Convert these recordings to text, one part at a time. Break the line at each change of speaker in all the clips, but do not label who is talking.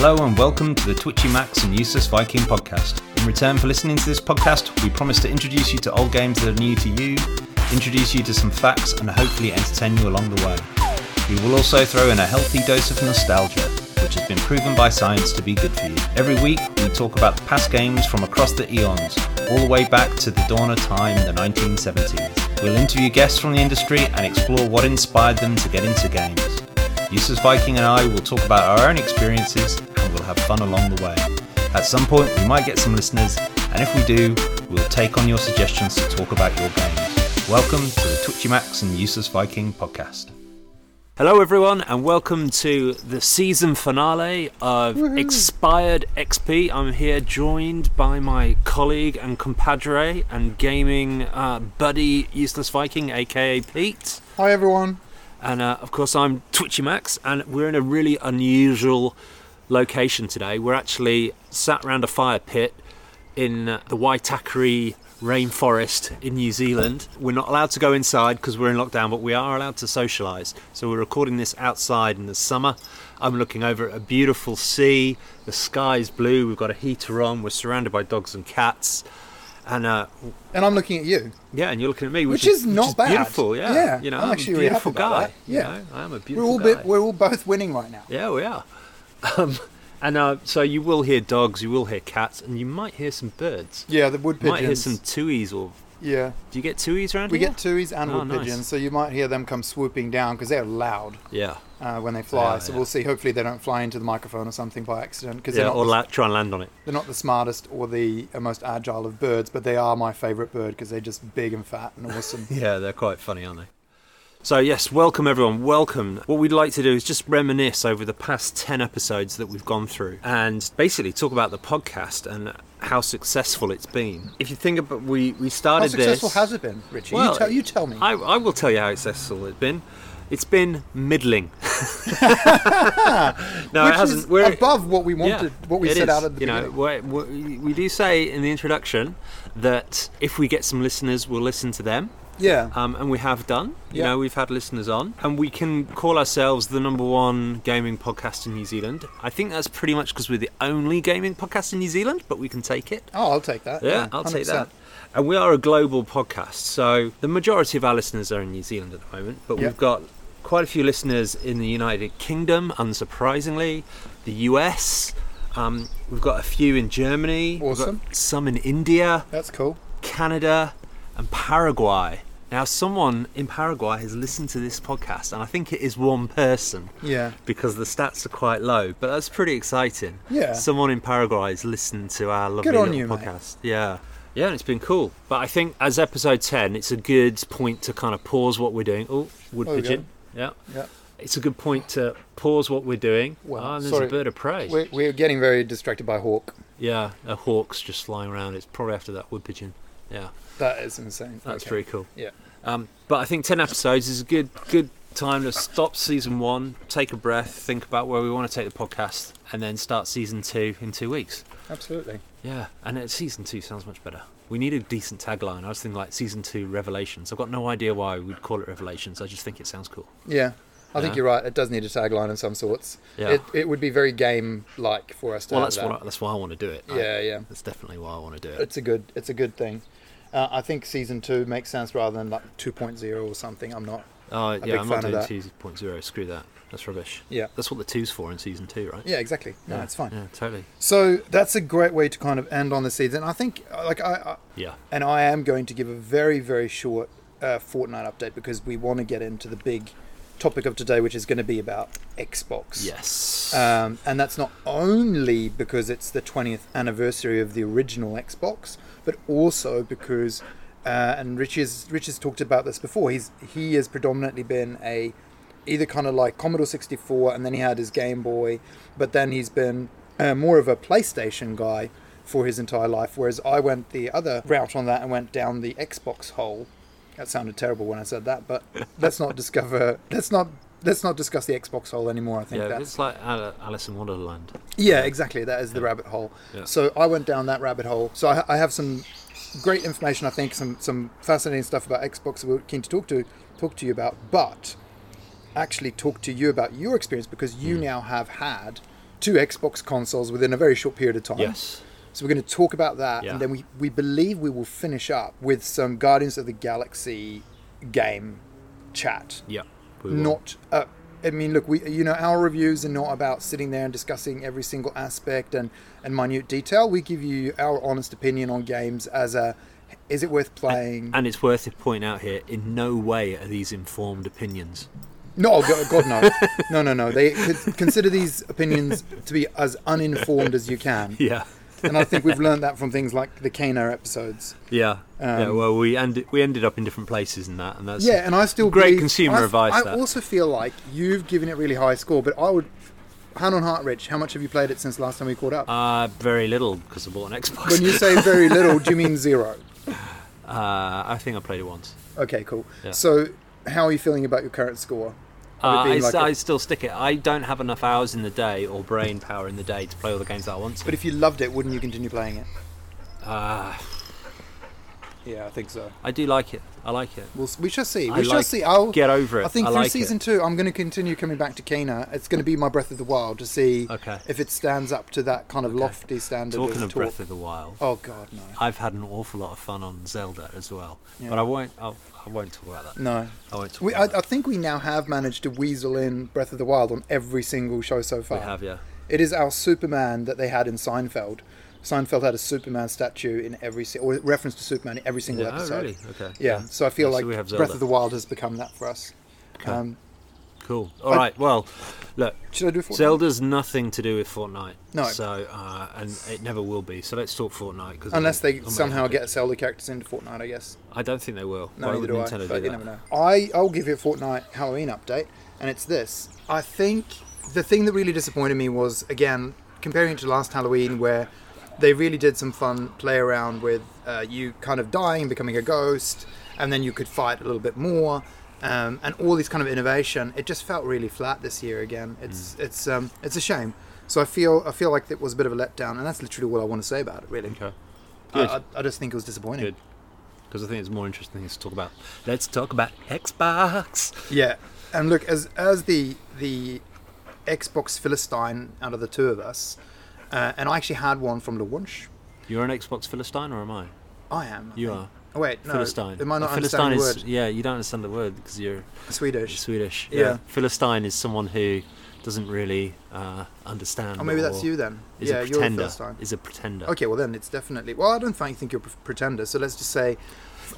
Hello and welcome to the Twitchy Max and Useless Viking podcast. In return for listening to this podcast, we promise to introduce you to old games that are new to you, introduce you to some facts, and hopefully entertain you along the way. We will also throw in a healthy dose of nostalgia, which has been proven by science to be good for you. Every week, we talk about the past games from across the eons, all the way back to the dawn of time, in the 1970s. We'll interview guests from the industry and explore what inspired them to get into games. Useless Viking and I will talk about our own experiences and we'll have fun along the way. At some point, we might get some listeners, and if we do, we'll take on your suggestions to talk about your games. Welcome to the Twitchy Max and Useless Viking podcast. Hello, everyone, and welcome to the season finale of Expired XP. I'm here joined by my colleague and compadre and gaming uh, buddy, Useless Viking, aka Pete.
Hi everyone.
And uh, of course, I'm Twitchy Max, and we're in a really unusual location today. We're actually sat around a fire pit in the Waitakere rainforest in New Zealand. We're not allowed to go inside because we're in lockdown, but we are allowed to socialise. So we're recording this outside in the summer. I'm looking over at a beautiful sea. The sky is blue. We've got a heater on. We're surrounded by dogs and cats. And uh,
And I'm looking at you.
yeah, and you're looking at me, which,
Which is not bad.
beautiful. Yeah,
Yeah,
you know,
I'm
I'm,
actually
a beautiful
about
guy.
that.
you
Yeah.
know, I am a beautiful We're
all
guy.
bit, we're all both winning right now.
Yeah, we are. Um, and uh, so you will hear dogs, you will hear cats, and you might hear some birds.
Yeah, the wood
You might hear some tuis or.
Yeah,
Do you get tuis around
we
here?
get tuis and
Oh,
wood
nice.
pigeons, so you might hear them come swooping down because they're loud
Yeah.
uh, when they fly.
Yeah,
so
yeah.
we'll see. Hopefully, they don't fly into the microphone or something by accident because
Yeah,
they're, not
or
the-
la- try and land on it.
they're not the smartest or the uh, most agile of birds, but they are my favourite bird because they're just big and fat and awesome.
Yeah, they're quite funny, aren't they? So, yes, welcome everyone, welcome. What we'd like to do is just reminisce over the past 10 episodes that we've gone through and basically talk about the podcast and how successful it's been. If you think about we we started this How
successful
this
has it been, Richie?
Well,
you, tell, you tell me.
I, I will tell you how successful it's been. It's been middling. no,
Which
it hasn't. We're-
above what we wanted,
yeah,
what we set
is.
out at the
you know,
beginning.
we're- we we do say in the introduction that if we get some listeners, we'll listen to them.
Yeah.
Um, and we have done. You
Yeah.
know, we've had listeners on, and we can call ourselves the number one gaming podcast in New Zealand. I think that's pretty much because we're the only gaming podcast in New Zealand, but we can take it.
oh, I'll take that.
Yeah, I'll take
100%.
that. And we are a global podcast, so the majority of our listeners are in New Zealand at the moment, but
Yeah.
we've got quite a few listeners in the United Kingdom, unsurprisingly, the US. Um, we've got a few in Germany.
Awesome.
some in India,
That's cool.
Canada, and Paraguay. Now, someone in Paraguay has listened to this podcast, and I think it is one person
Yeah.
because the stats are quite low, but that's pretty exciting.
Yeah.
Someone in Paraguay has listened to our lovely
Good on
little
you, mate.
podcast. Yeah. Yeah, and it's been cool. But I think as episode 10, it's a good point to kind of pause what we're doing. Oh, wood pigeon. Yeah.
Yeah.
It's a good point to pause what we're doing.
Well,
oh, and there's
sorry.
a bird of prey.
We're, we're getting very distracted by hawk.
Yeah, a hawk's just flying around. It's probably after that wood pigeon. Yeah,
That is insane.
that's
Okay.
pretty cool.
Yeah.
Um, but I think 10 episodes is a good good time to stop season one, take a breath, think about where we want to take the podcast, and then start season two in two weeks.
Absolutely.
Yeah, and it, season two sounds much better. We need a decent tagline. I was thinking like season two Revelations. I've got no idea why we'd call it Revelations. I just think it sounds cool.
Yeah. I think you're right. It does need a tagline of some sorts.
Yeah.
It, it would be very game like for us to
well,
have
that's
that.
I, that's why I want to do it. I-
yeah, yeah.
that's definitely why I want to do it.
It's a good it's a good thing. Uh, I think season two makes sense rather than like 2.0 or something. I'm not.
Oh
big
yeah, I'm not doing
of that.
2.0. Screw that. That's rubbish.
Yeah.
That's what the two's for in season two, right?
Yeah, exactly. No,
yeah,
it's fine.
Yeah, totally.
So that's a great way to kind of end on the season. I think, uh, like I, I
Yeah.
and I am going to give a very very short uh, fortnight update because we want to get into the big topic of today, which is going to be about Xbox.
Yes.
Um, and that's not only because it's the 20th anniversary of the original Xbox, but also because, uh, and Rich has, Rich has talked about this before, he's, he has predominantly been a either kind of like Commodore 64 and then he had his Game Boy, but then he's been uh, more of a PlayStation guy for his entire life, whereas I went the other route on that and went down the Xbox hole. That sounded terrible when I said that, but let's not discover, let's not. Let's not discuss the Xbox hole anymore. I think
yeah,
that's
it's like Alice in Wonderland.
yeah, exactly. That is the rabbit hole.
Yeah.
So I went down that rabbit hole. So I, I have some great information. I think some some fascinating stuff about Xbox. that We're keen to talk to talk to you about, but actually talk to you about your experience because you hmm. now have had two Xbox consoles within a very short period of time.
Yes.
So we're going to talk about that,
Yeah.
and then we, we believe we will finish up with some Guardians of the Galaxy game chat.
Yeah.
Not, uh, I mean, look, we you know our reviews are not about sitting there and discussing every single aspect and and minute detail. We give you our honest opinion on games as a, is it worth playing?
And it's worth it pointing out here, in no way are these informed opinions.
No, God, God no, no, no, no. They consider these opinions to be as uninformed as you can,
Yeah.
And I think we've learned that from things like the Kena episodes.
Yeah. yeah.
Um,
Well, we ended we ended up in different places in that, and that's
Yeah, and I still
Great
believe-
consumer
I,
advice,
I
that.
also feel like you've given it really high score, but I would. Hand on heart, Rich. How much have you played it since last time we caught up?
uh, very little because I bought an Xbox.
when you say very little, do you mean zero?
uh, I think I played it once.
Okay, cool.
Yeah.
So, how are you feeling about your current score?
Uh, I,
like
st- still stick it. I don't have enough hours in the day or brain power in the day to play all the games that I want to.
But if you loved it, wouldn't you continue playing it?
uh,
Yeah, I think so.
I do like it. I like it.
We'll, we shall see.
I
We shall
like-
see. I'll
Get over it.
I think
I
through
like
season
it.
two, I'm going to continue coming back to Kena. It's going to be my Breath of the Wild to see
Okay.
if it stands up to that kind of
Okay.
lofty standard
Talking
of
of
talk.
Breath of the Wild,
Oh God, no,
I've had an awful lot of fun on Zelda as well.
Yeah.
But I won't. I'll, I won't talk about that.
no.
I won't talk
We, I, I think we now have managed to weasel in Breath of the Wild on every single show so far.
We have, yeah.
It is our Superman that they had in Seinfeld. Seinfeld had a Superman statue in every si- or reference to Superman in every single
yeah. Oh,
episode.
really? Okay.
Yeah, so I feel
Yeah,
like
have
Breath of the Wild has become that for us.
Okay.
Um,
Cool. All right. Well, look,
should I do Fortnite?
Zelda's nothing to do with Fortnite.
No.
So, uh, and it never will be. So let's talk Fortnite. Cause
Unless they somehow get Zelda characters into Fortnite, I guess.
I don't think they will.
No,
Why
neither
would
do I.
Nintendo
But
do
you never know. I I'll give you a Fortnite Halloween update, and it's this. I think the thing that really disappointed me was again comparing it to last Halloween, where they really did some fun play around with uh, you kind of dying becoming a ghost, and then you could fight a little bit more. Um, and all this kind of innovation, it just felt really flat this year again. It's
Mm.
it's um, it's a shame. So I feel I feel like it was a bit of a letdown, and that's literally all I want to say about it. Really,
Okay.
I,
Good.
I, I just think it was disappointing.
Good. Because I think it's more interesting things to talk about. Let's talk about Xbox.
Yeah, and look, as as the the Xbox Philistine out of the two of us, uh, and I actually had one from launch.
You're an Xbox Philistine, or am I?
I am. I
You
think.
are.
Oh wait, no.
Philistine.
Am I
A
not
Philistine
understanding the
is,
word?
Yeah, you don't understand the word because you're
Swedish.
Swedish.
Yeah.
Philistine is someone who doesn't really uh, understand.
Oh, maybe that's you then.
Is
yeah,
a
you're a
pretender.
Philistine.
Is a pretender.
Okay, well then it's definitely. Well, I don't think think you're a pretender. So let's just say,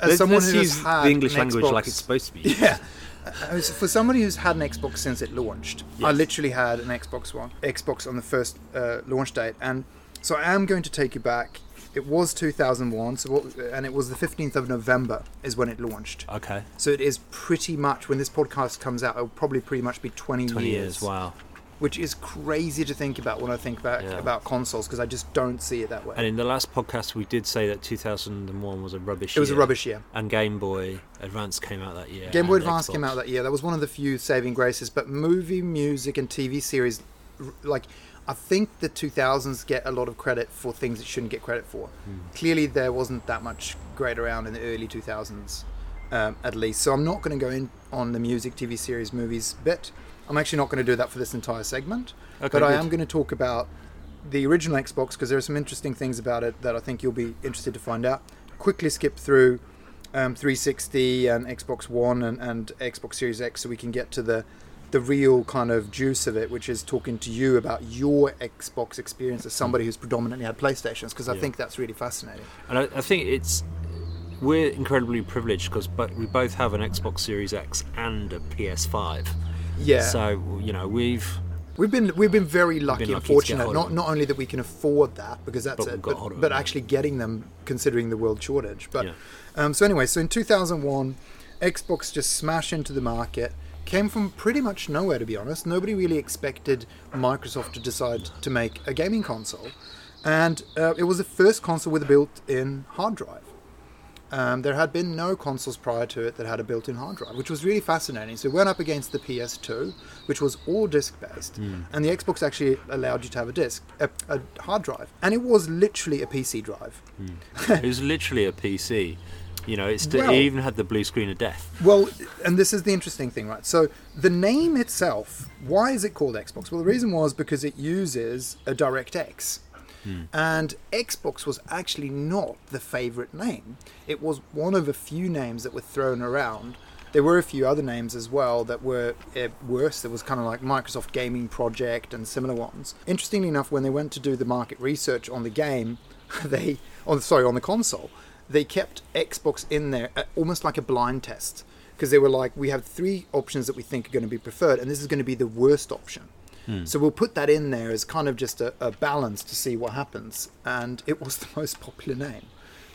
as
Let's,
someone
let's
who
use
has had
the English language
Xbox,
like it's supposed to be. used.
Yeah. Uh, For somebody who's had an Xbox since it launched, I literally had an Xbox One, Xbox on the first uh, launch date, and so I am going to take you back. It was 2001, so what, and it was the 15th of November is when it launched.
Okay.
So it is pretty much when this podcast comes out, it'll probably pretty much be 20,
20
years,
years. Wow.
which is crazy to think about when I think back
Yeah.
about consoles because I just don't see it that way.
And in the last podcast, we did say that 2001 was a rubbish. Year.
It was a rubbish year.
And Game Boy Advance came out that year.
Game Boy Advance came out that year. That was one of the few saving graces. But movie, music, and TV series, like I think the 2000s get a lot of credit for things it shouldn't get credit for.
Hmm.
Clearly, there wasn't that much great around in the early 2000s, um, at least. So I'm not going to go in on the music, TV series, movies bit. I'm actually not going to do that for this entire segment.
Okay,
but I am going to talk about the original Xbox because there are some interesting things about it that I think you'll be interested to find out. Quickly skip through um, 360 and Xbox One and, and Xbox Series X so we can get to the the real kind of juice of it, which is talking to you about your Xbox experience as somebody who's predominantly had PlayStations, because I
Yeah.
think that's really fascinating.
And I, I think it's we're incredibly privileged because but we both have an Xbox Series X and a PS5.
Yeah.
So you know we've
We've been we've been very lucky,
lucky
and fortunate. Not not only that we can afford that because that's
But
it, but, but actually getting them considering the world shortage. But
Yeah.
um, so anyway, so in 2001, Xbox just smashed into the market. Came from pretty much nowhere, to be honest. Nobody really expected Microsoft to decide to make a gaming console, and uh, it was the first console with a built-in hard drive. Um, there had been no consoles prior to it that had a built-in hard drive, which was really fascinating. So it went up against the PS2, which was all disc-based, and the Xbox actually allowed you to have a disc, a, a hard drive, and it was literally a PC drive.
it was literally a PC. You know, it's
Well-
it even had the blue screen of death.
Well, and this is the interesting thing, right? So the name itself, why is it called Xbox? Well, the reason was because it uses a DirectX. And Xbox was actually not the favorite name. It was one of a few names that were thrown around. There were a few other names as well that were uh, worse. There was kind of like Microsoft Gaming Project and similar ones. Interestingly enough, when they went to do the market research on the game, they, on sorry, on the console, they kept Xbox in there uh, almost like a blind test because they were like, we have three options that we think are going to be preferred, and this is going to be the worst option. So we'll put that in there as kind of just a, a balance to see what happens. And it was the most popular name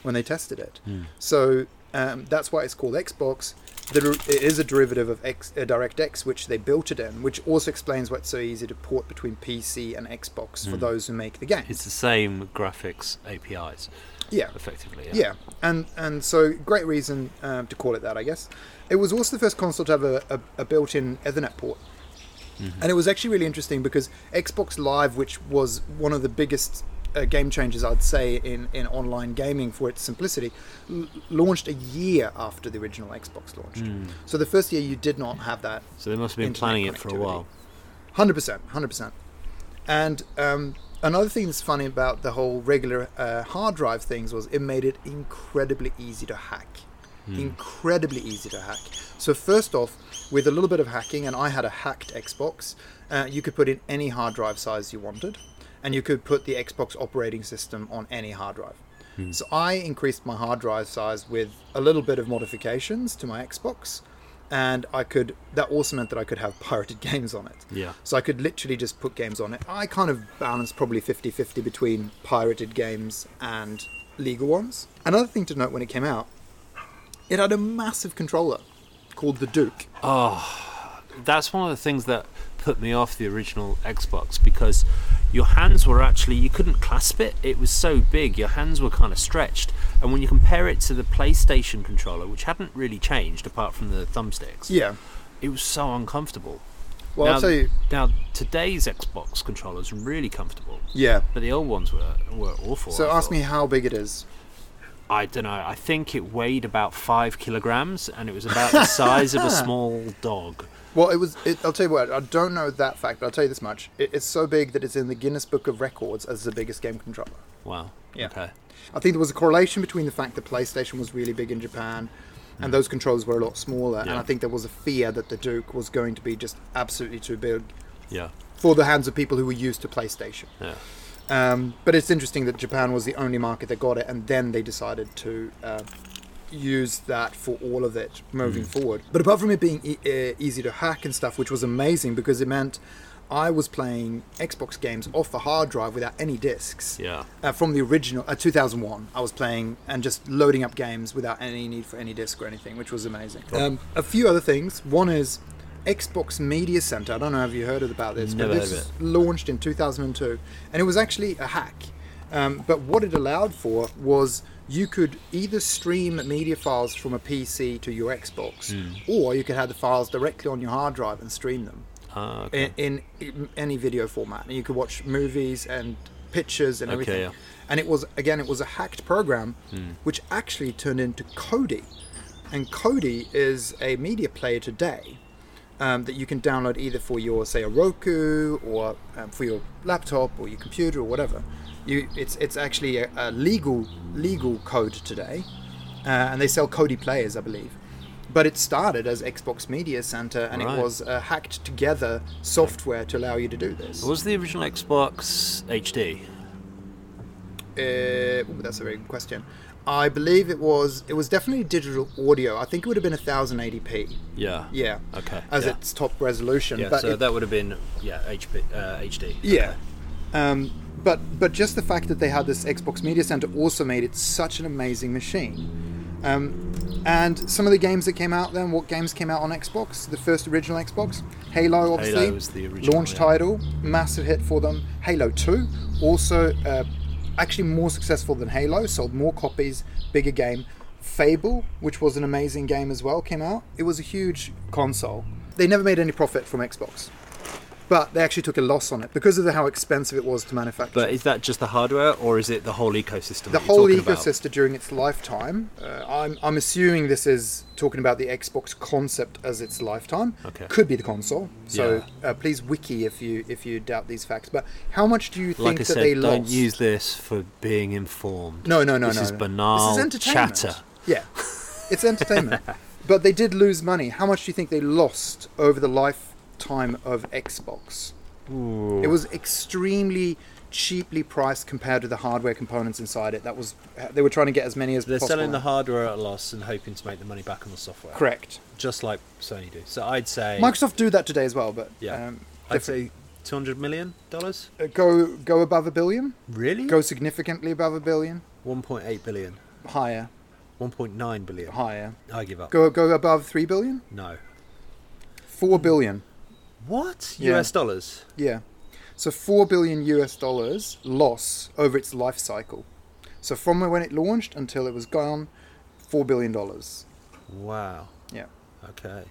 when they tested it. So um, that's why it's called Xbox. The, it is a derivative of X, uh, DirectX, which they built it in, which also explains why it's so easy to port between PC and Xbox for those who make the games.
It's the same graphics APIs,
yeah.
effectively.
Yeah, and and so great reason um, to call it that, I guess. It was also the first console to have a, a, a built-in Ethernet port, and it was actually really interesting because Xbox Live, which was one of the biggest uh, game changers, I'd say, in, in online gaming for its simplicity, l- launched a year after the original Xbox launched. So the first year you did not have that
So they must have been planning it for a while.
Hundred percent, hundred percent. And um, another thing that's funny about the whole regular uh, hard drive things was it made it incredibly easy to hack. Incredibly easy to hack. So first off, with a little bit of hacking, and I had a hacked Xbox, uh, you could put in any hard drive size you wanted, and you could put the Xbox operating system on any hard drive. So I increased my hard drive size with a little bit of modifications to my Xbox, and I could. That also meant that I could have pirated games on it.
Yeah.
So I could literally just put games on it. I kind of balanced probably 50 50 between pirated games and legal ones. Another thing to note when it came out, it had a massive controller called the Duke.
Ah, that's one of the things that put me off the original Xbox because your hands were actually you couldn't clasp it. It was so big, your hands were kind of stretched. And when you compare it to the PlayStation controller, which hadn't really changed apart from the thumbsticks,
Yeah.
it was so uncomfortable.
Well,
now,
I'll tell you.
now today's Xbox controllers are really comfortable,
Yeah.
but the old ones were were awful.
So
I
ask
thought.
me how big it is.
I don't know. I think it weighed about five kilograms, and it was about the size of a small dog.
Well, it was. It, I'll tell you what. I don't know that fact, but I'll tell you this much: it, it's so big that it's in the Guinness Book of Records as the biggest game controller.
Wow.
Yeah.
Okay.
I think there was a correlation between the fact that PlayStation was really big in Japan, and those controllers were a lot smaller. And I think there was a fear that the Duke was going to be just absolutely too big
Yeah.
for the hands of people who were used to PlayStation.
Yeah.
Um, but it's interesting that Japan was the only market that got it, and then they decided to uh, use that for all of it moving forward. But apart from it being e- uh, easy to hack and stuff, which was amazing because it meant I was playing Xbox games off the hard drive without any discs.
Yeah.
Uh, from the original uh, 2001, I was playing and just loading up games without any need for any disc or anything, which was amazing. Um, a few other things. One is Xbox Media Center. I don't know if you heard about this,
Never
but this launched in 2002, and it was actually a hack. Um, but what it allowed for was you could either stream media files from a PC to your Xbox,
Hmm.
or you could have the files directly on your hard drive and stream them
Ah, okay.
in, in any video format. And you could watch movies and pictures and
Okay,
everything.
yeah.
And it was again, it was a hacked program,
Hmm.
which actually turned into Kodi, and Kodi is a media player today. Um, that you can download either for your say a Roku or um, for your laptop or your computer or whatever. You, it's it's actually a, a legal legal code today, uh, and they sell Kodi players, I believe. But it started as Xbox Media Center, and
Right.
it was uh, hacked together software to allow you to do this.
What was the original Xbox HD?
Uh, ooh, that's a very good question. I believe it was it was definitely digital audio. I think it would have been 1080p.
Yeah.
Yeah.
Okay.
As
yeah.
its top resolution.
Yeah.
but
so
it-
that would have been yeah HP uh, HD.
Yeah. Um, but but just the fact that they had this Xbox Media Center also made it such an amazing machine. Um, and some of the games that came out then, what games came out on Xbox? The first original Xbox, Halo, obviously,
Halo was the original,
launch
yeah.
title, massive hit for them. Halo Two, also uh, actually more successful than Halo, sold more copies, bigger game. Fable, which was an amazing game as well, came out. It was a huge console. They never made any profit from Xbox. But they actually took a loss on it because of the, how expensive it was to manufacture.
But is that just the hardware, or is it the whole ecosystem?
the whole
talking about?
ecosystem during its lifetime. Uh, I'm, I'm assuming this is talking about the Xbox concept as its lifetime.
Okay.
Could be the console. So
Yeah.
uh, please wiki if you if you doubt these facts. But how much do you think
Like I
that
said,
they
don't
lost?
use this for being informed.
no, no, no,
this
no.
is
no.
banal
This is entertainment.
chatter.
Yeah, it's entertainment. but they did lose money. How much do you think they lost over the lifetime of Xbox? It was extremely cheaply priced compared to the hardware components inside it. That was they were trying to get as many as
They're
possible.
selling the hardware at a loss and hoping to make the money back on the software.
Correct.
Just like Sony do. So I'd say
Microsoft do that today as well, but
Yeah.
um,
I'd say two hundred million dollars.
Uh, go go above a billion.
Really?
Go significantly above a billion.
one point eight billion.
Higher,
One point nine billion.
higher.
I give up.
Go go above three billion.
No.
Four billion.
What?
Yeah.
US dollars?
Yeah. So four billion US dollars loss over its life cycle. So from when it launched until it was gone, four billion dollars.
Wow.
Yeah.
Okay.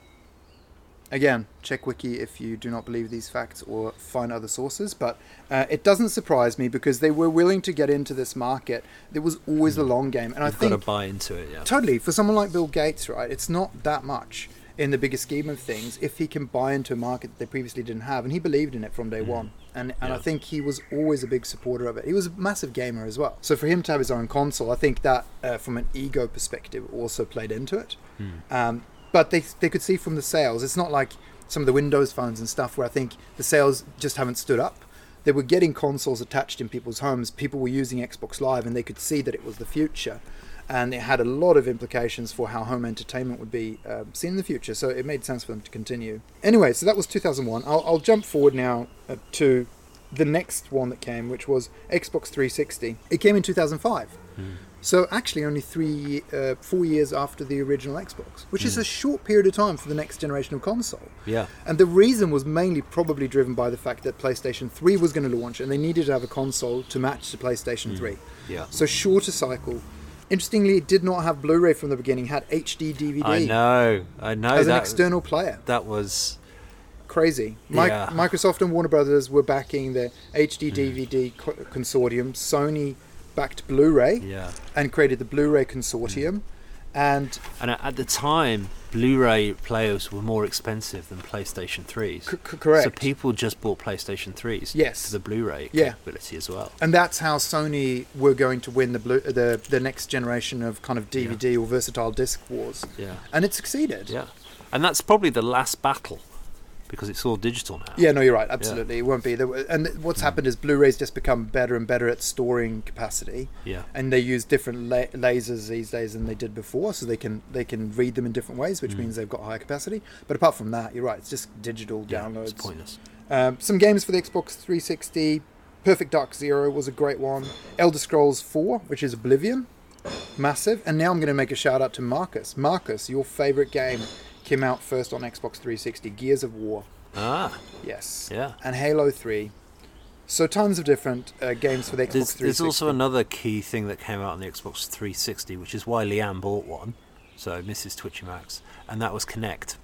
Again, check wiki if you do not believe these facts or find other sources. But uh, it doesn't surprise me because they were willing to get into this market. It was always a long game, and I
You've
think
got to buy into it. Yeah.
Totally. For someone like Bill Gates, right, it's not that much in the bigger scheme of things if he can buy into a market that they previously didn't have. And he believed in it from day one. And, and I think he was always a big supporter of it. He was a massive gamer as well. So for him to have his own console, I think that uh, from an ego perspective also played into it. Um, but they, they could see from the sales, it's not like some of the Windows phones and stuff where I think the sales just haven't stood up. They were getting consoles attached in people's homes. People were using Xbox Live and they could see that it was the future. And it had a lot of implications for how home entertainment would be uh, seen in the future. So it made sense for them to continue. Anyway, so that was 2001. I'll, I'll jump forward now uh, to the next one that came, which was Xbox 360. It came in 2005. So actually, only three, uh, four years after the original Xbox, which is a short period of time for the next generation of console.
Yeah.
And the reason was mainly probably driven by the fact that PlayStation 3 was going to launch and they needed to have a console to match the PlayStation 3.
Yeah.
So shorter cycle. Interestingly, it did not have Blu-ray from the beginning. Had HD DVD
I know. I know
as an external player.
that was.
Crazy. Mi-
Yeah.
Microsoft and Warner Brothers were backing the HD DVD co- consortium. Sony backed Blu-ray
Yeah.
and created the Blu-ray consortium. Mm. And
And at at the time, Blu-ray players were more expensive than PlayStation 3s.
c- correct.
So people just bought PlayStation 3s
Yes.
for the Blu-ray
Yeah.
capability as well.
and that's how Sony were going to win the blue, the the next generation of kind of DVD or versatile disc wars,
Yeah.
and it succeeded.
Yeah. And that's probably the last battle because it's all digital now.
Yeah, no, you're right. Absolutely, it won't be. There And what's happened is Blu-rays just become better and better at storing capacity,
Yeah.
and they use different la- lasers these days than they did before, so they can they can read them in different ways,
Mm.
which means they've got higher capacity. But apart from that, you're right. It's just digital
Yeah,
downloads.
It's pointless.
Um, some games for the Xbox 360. Perfect Dark Zero was a great one. Elder Scrolls 4, which is Oblivion, massive. And now I'm going to make a shout out to Marcus. Marcus, your favorite game came out first on Xbox 360. Gears of War,
Ah,
yes.
yeah.
And Halo 3. So tons of different uh, games for the Xbox
There's,
360.
there's also another key thing that came out on the Xbox 360, which is why Leanne bought one. So Mrs. Twitchy Max, and that was Kinect.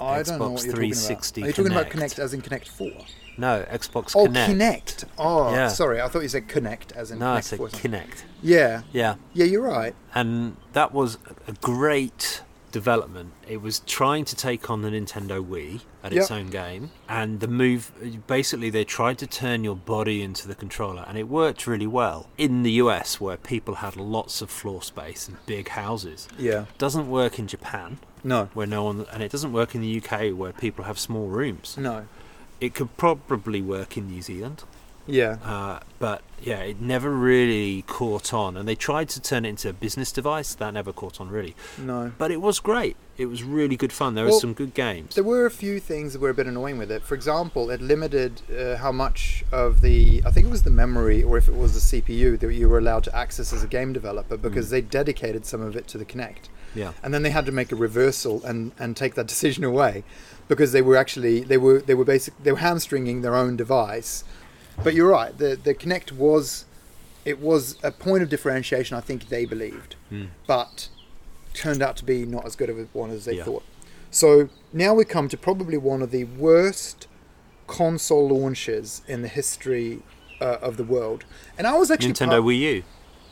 I don't know what you're
360
talking about. Are you talking about Connect as in Connect 4?
No, Xbox
Oh,
Connect.
Connect. Oh,
Yeah.
sorry. I thought you said Connect as in
No, I
Connect
said
4.
Kinect.
Yeah.
Yeah,
Yeah, you're right.
and that was a great development. It was trying to take on the Nintendo Wii at its
Yep.
own game, and the move basically they tried to turn your body into the controller, and it worked really well in the US where people had lots of floor space and big houses.
Yeah.
Doesn't work in Japan
No.
where no one, and it doesn't work in the UK where people have small rooms.
No.
It could probably work in New Zealand,
Yeah.
uh, but yeah, it never really caught on. And they tried to turn it into a business device, that never caught on really.
No.
But it was great. It was really good fun. There were some good games.
There were a few things that were a bit annoying with it. For example, it limited uh, how much of the, I think it was the memory or if it was the CPU that you were allowed to access as a game developer because they dedicated some of it to the Kinect.
Yeah,
And then they had to make a reversal and, and take that decision away because they were actually they were they were basic they were hamstringing their own device. But you're right, the the Kinect was it was a point of differentiation I think they believed.
Mm.
But turned out to be not as good of a one as they
Yeah.
thought. So now we come to probably one of the worst console launches in the history uh, of the world. And I was actually
Nintendo
part-
Wii U.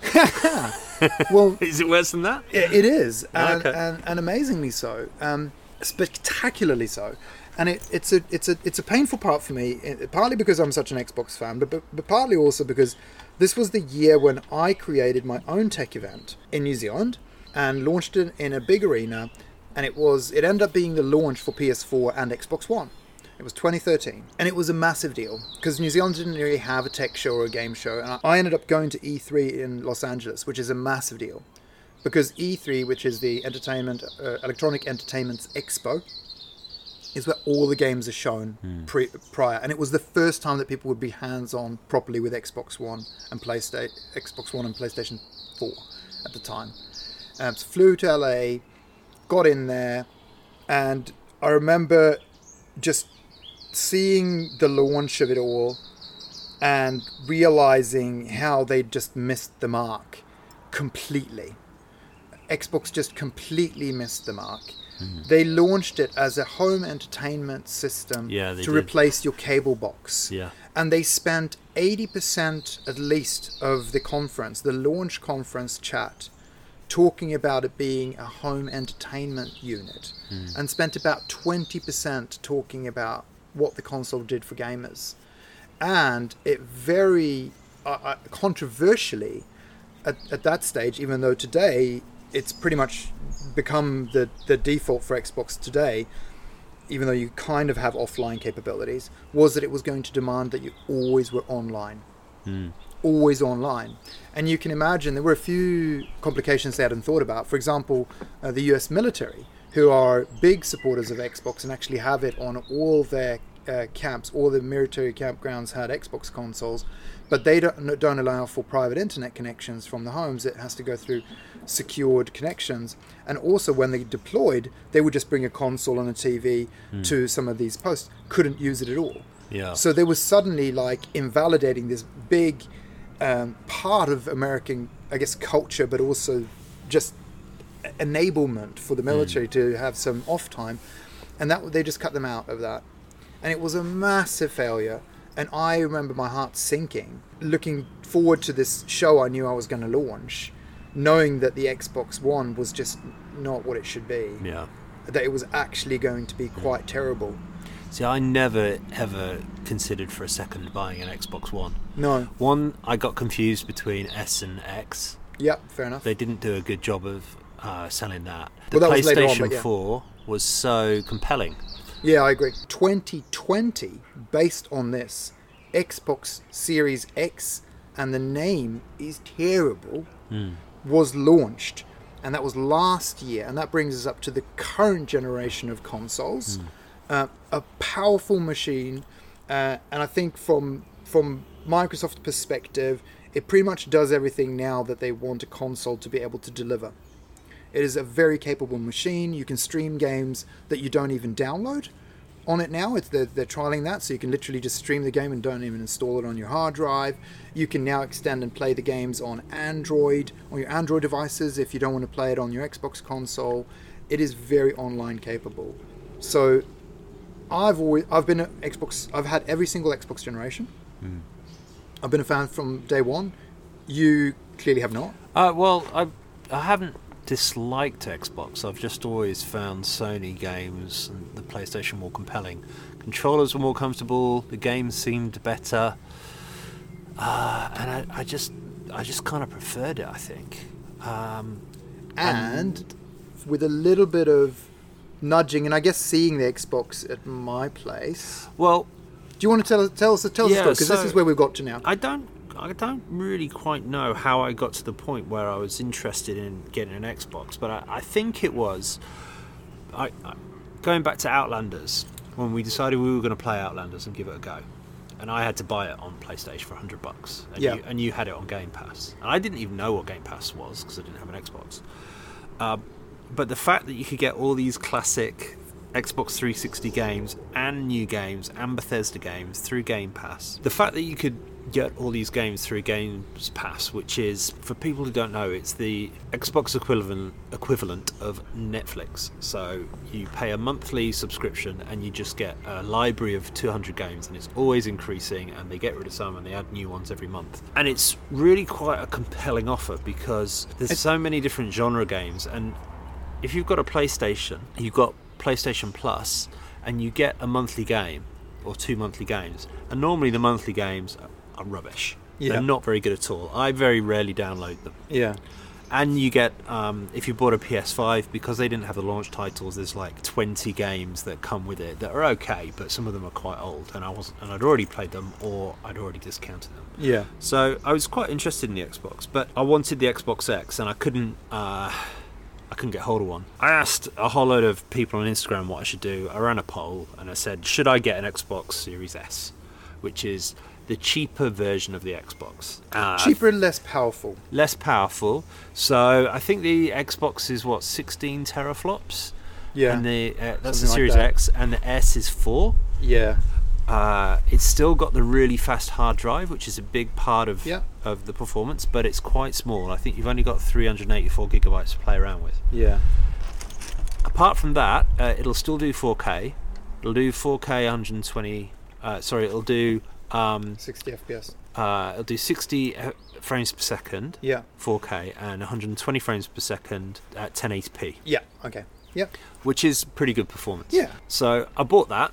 well,
Is it worse than that?
It, it is, and,
Okay.
and, and amazingly so, um, spectacularly so. And it, it's a it's a it's a painful part for me, eh, partly because I'm such an Xbox fan, but, but but partly also because this was the year when I created my own tech event in New Zealand and launched it in a big arena, and it was it ended up being the launch for PS4 and Xbox One. It was 2013, and it was a massive deal because New Zealand didn't really have a tech show or a game show, and I- ended up going to E3 in Los Angeles, which is a massive deal because E3, which is the entertainment uh, electronic entertainment's expo, is where all the games are shown pre- prior, and it was the first time that people would be hands-on properly with Xbox One and PlayStation, Xbox One and PlayStation Four at the time. Um, so flew to LA, got in there, and I remember just seeing the launch of it all and realizing how they just missed the mark completely. Xbox just completely missed the mark. They launched it as a home entertainment system
Yeah,
to
did.
replace your cable box.
Yeah.
And they spent 80% at least of the conference, the launch conference chat, talking about it being a home entertainment unit, and spent about 20% talking about what the console did for gamers. And it very uh, uh, controversially, at, at that stage, even though today it's pretty much become the, the default for Xbox today, even though you kind of have offline capabilities, was that it was going to demand that you always were online. Always online. And you can imagine there were a few complications they hadn't thought about. For example, uh, the US military, who are big supporters of Xbox and actually have it on all their uh, camps, all the military campgrounds had Xbox consoles, but they don't, don't allow for private internet connections from the homes. It has to go through secured connections. And also, when they deployed, they would just bring a console and a TV to some of these posts. Couldn't use it at all.
Yeah.
So they were suddenly like invalidating this big um, part of American, I guess, culture, but also just enablement for the military to have some off time, and that they just cut them out of that, and it was a massive failure. And I remember my heart sinking, looking forward to this show I knew I was going to launch, knowing that the Xbox One was just not what it should be.
Yeah.
That it was actually going to be quite terrible.
See, I never ever considered for a second buying an Xbox One.
No.
One, I got confused between S and X.
Yep, fair enough.
They didn't do a good job of uh, selling that. The
Well, that was on,
PlayStation
yeah.
4 was so compelling.
Yeah, I agree. 2020, based on this, Xbox Series X, and the name is terrible, was launched. And that was last year. And that brings us up to the current generation of consoles. Uh, a powerful machine. Uh, and I think from, from Microsoft's perspective, it pretty much does everything now that they want a console to be able to deliver. It is a very capable machine. You can stream games that you don't even download on it now. It's they're, they're trialing that, so you can literally just stream the game and don't even install it on your hard drive. You can now extend and play the games on Android, on your Android devices if you don't want to play it on your Xbox console. It is very online capable. So I've always I've been an Xbox. I've had every single Xbox generation. I've been a fan from day one. You clearly have not.
Uh, well, I I haven't disliked Xbox. I've just always found Sony games and the PlayStation more compelling. Controllers were more comfortable. The games seemed better, uh, and I, I just I just kind of preferred it. I think. Um,
and with a little bit of nudging, and I guess seeing the Xbox at my place.
well,
Do you want to tell tell us tell us
Yeah,
because this is where we've got to now?
I don't I don't really quite know how I got to the point where I was interested in getting an Xbox, but I, I think it was I, I going back to Outriders when we decided we were going to play Outriders and give it a go. And I had to buy it on PlayStation for 100 bucks. And,
Yeah.
you, and you had it on Game Pass. And I didn't even know what Game Pass was because I didn't have an Xbox. Uh, but the fact that you could get all these classic Xbox 360 games and new games and Bethesda games through Game Pass, the fact that you could get all these games through Games Pass, which is for people who don't know, it's the Xbox equivalent equivalent of Netflix. So you pay a monthly subscription and you just get a library of 200 games, and it's always increasing. And they get rid of some and they add new ones every month. And it's really quite a compelling offer because there's so many different genre games, and if you've got a PlayStation, you've got PlayStation Plus, and you get a monthly game or two monthly games, and normally the monthly games are rubbish.
Yeah.
They're not very good at all. I very rarely download them.
Yeah.
And you get, um, if you bought a PS5, because they didn't have the launch titles, there's like 20 games that come with it that are okay, but some of them are quite old, and I wasn't, and I'd already played them or I'd already discounted them.
Yeah.
So I was quite interested in the Xbox, but I wanted the Xbox X, and I couldn't. Uh, I couldn't get hold of one. I asked a whole load of people on Instagram what I should do. I ran a poll, and I said, "Should I get an Xbox Series S, which is the cheaper version of the Xbox? Uh,
Cheaper and less powerful.
less powerful. So I think the Xbox is what 16 teraflops,
Yeah.
and the uh, that's the
like
Series
that.
X, and the S is four.
yeah.
Uh, it's still got the really fast hard drive, which is a big part of
Yeah.
of the performance, but it's quite small. I think you've only got 384 gigabytes to play around with.
Yeah.
Apart from that, uh, it'll still do 4K. It'll do 4K 120. Uh, sorry, it'll do um,
60 FPS.
uh, it'll do 60 uh, frames per second,
Yeah.
4K, and 120 frames per second at 1080p,
Yeah. Okay. Yeah.
which is pretty good performance.
Yeah.
So I bought that,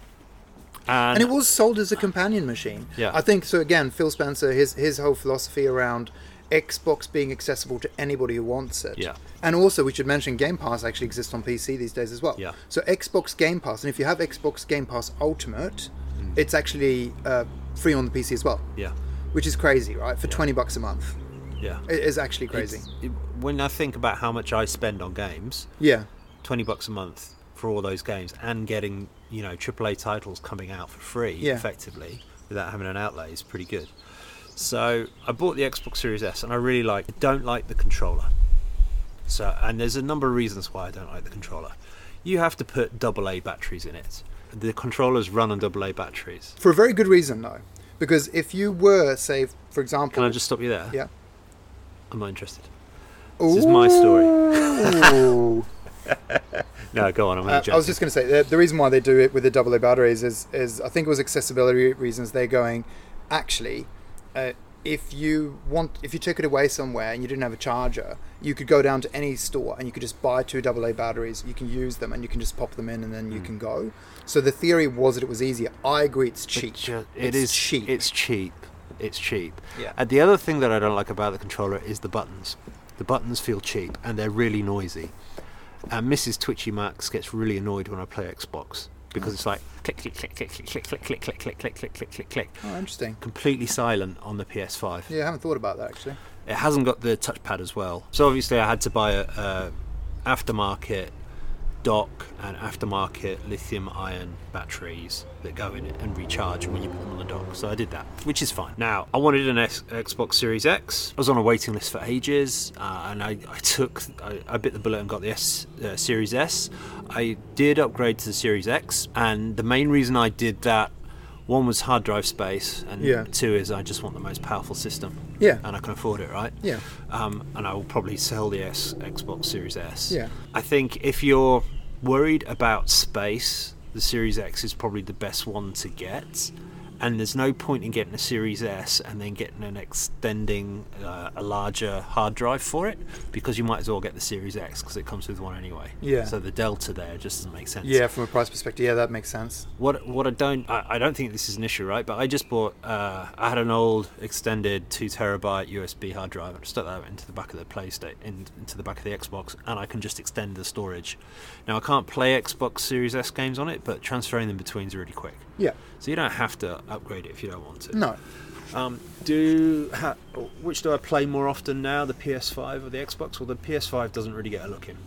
and,
and it was sold as a companion machine.
Yeah.
I think so. Again, Phil Spencer, his his whole philosophy around Xbox being accessible to anybody who wants it.
Yeah.
And also, we should mention Game Pass actually exists on PC these days as well.
Yeah.
So Xbox Game Pass, and if you have Xbox Game Pass Ultimate,
Mm.
it's actually uh, free on the PC as well,
yeah,
which is crazy, right? For
Yeah.
twenty bucks a month,
yeah.
it is actually crazy.
It- when I think about how much I spend on games,
yeah.
20 bucks a month for all those games and getting you know AAA titles coming out for free
Yeah.
effectively without having an outlay is pretty good. So I bought the Xbox Series S and I really like. I don't like the controller. So and there's a number of reasons why I don't like the controller. You have to put AA batteries in it. The controllers run on AA batteries.
For a very good reason, though, because if you were, say, for example,
Can I just stop you there?
yeah.
I'm not interested. This is my story. No, go on. I'm
Uh. I was just going to say the, the reason why they do it with the double A batteries is is I think it was accessibility reasons. They're going actually, uh, if you want, if you took it away somewhere and you didn't have a charger, you could go down to any store and you could just buy two double A batteries. You can use them and you can just pop them in and then you
Hmm.
can go. So the theory was that it was easier. I agree, it's cheap.
ju- it
it's
is
cheap.
It's cheap. It's cheap.
Yeah.
And the other thing that I don't like about the controller is the buttons. The buttons feel cheap and they're really noisy. And Mrs. Twitchy Max gets really annoyed when I play Xbox because it's like click click click click click click click click click click click click click click click.
oh, interesting.
Completely silent on the PS5.
Yeah, I haven't thought about that actually.
It hasn't got the touchpad as well. So obviously I had to buy a, a aftermarket dock and aftermarket lithium ion batteries that go in it and recharge when you put them on the dock. So I did that, which is fine. Now I wanted an Xbox Series X. I was on a waiting list for ages, uh, and I, I took I, I bit the bullet and got the S uh, Series S. I did upgrade to the Series X, and the main reason I did that. One was hard drive space, and
Yeah.
two is I just want the most powerful system
Yeah.
and I can afford it, right?
Yeah.
Um, and I will probably sell the S Xbox Series S.
Yeah.
I think if you're worried about space, the Series X is probably the best one to get. And there's no point in getting a Series S and then getting an extending uh, a larger hard drive for it because you might as well get the Series X because it comes with one anyway.
Yeah.
So the delta there just doesn't make sense.
Yeah, from a price perspective, yeah, that makes sense.
What what I don't I, I don't think this is an issue, right? But I just bought uh, I had an old extended two terabyte USB hard drive and stuck that into the back of the PlayStation in, into the back of the Xbox, and I can just extend the storage. Now I can't play Xbox Series S games on it, but transferring them between is really quick.
Yeah.
So you don't have to upgrade it if you don't want to.
No.
Um, do ha, which do I play more often now, the PS5 or the Xbox? Well, the PS5 doesn't really get a look in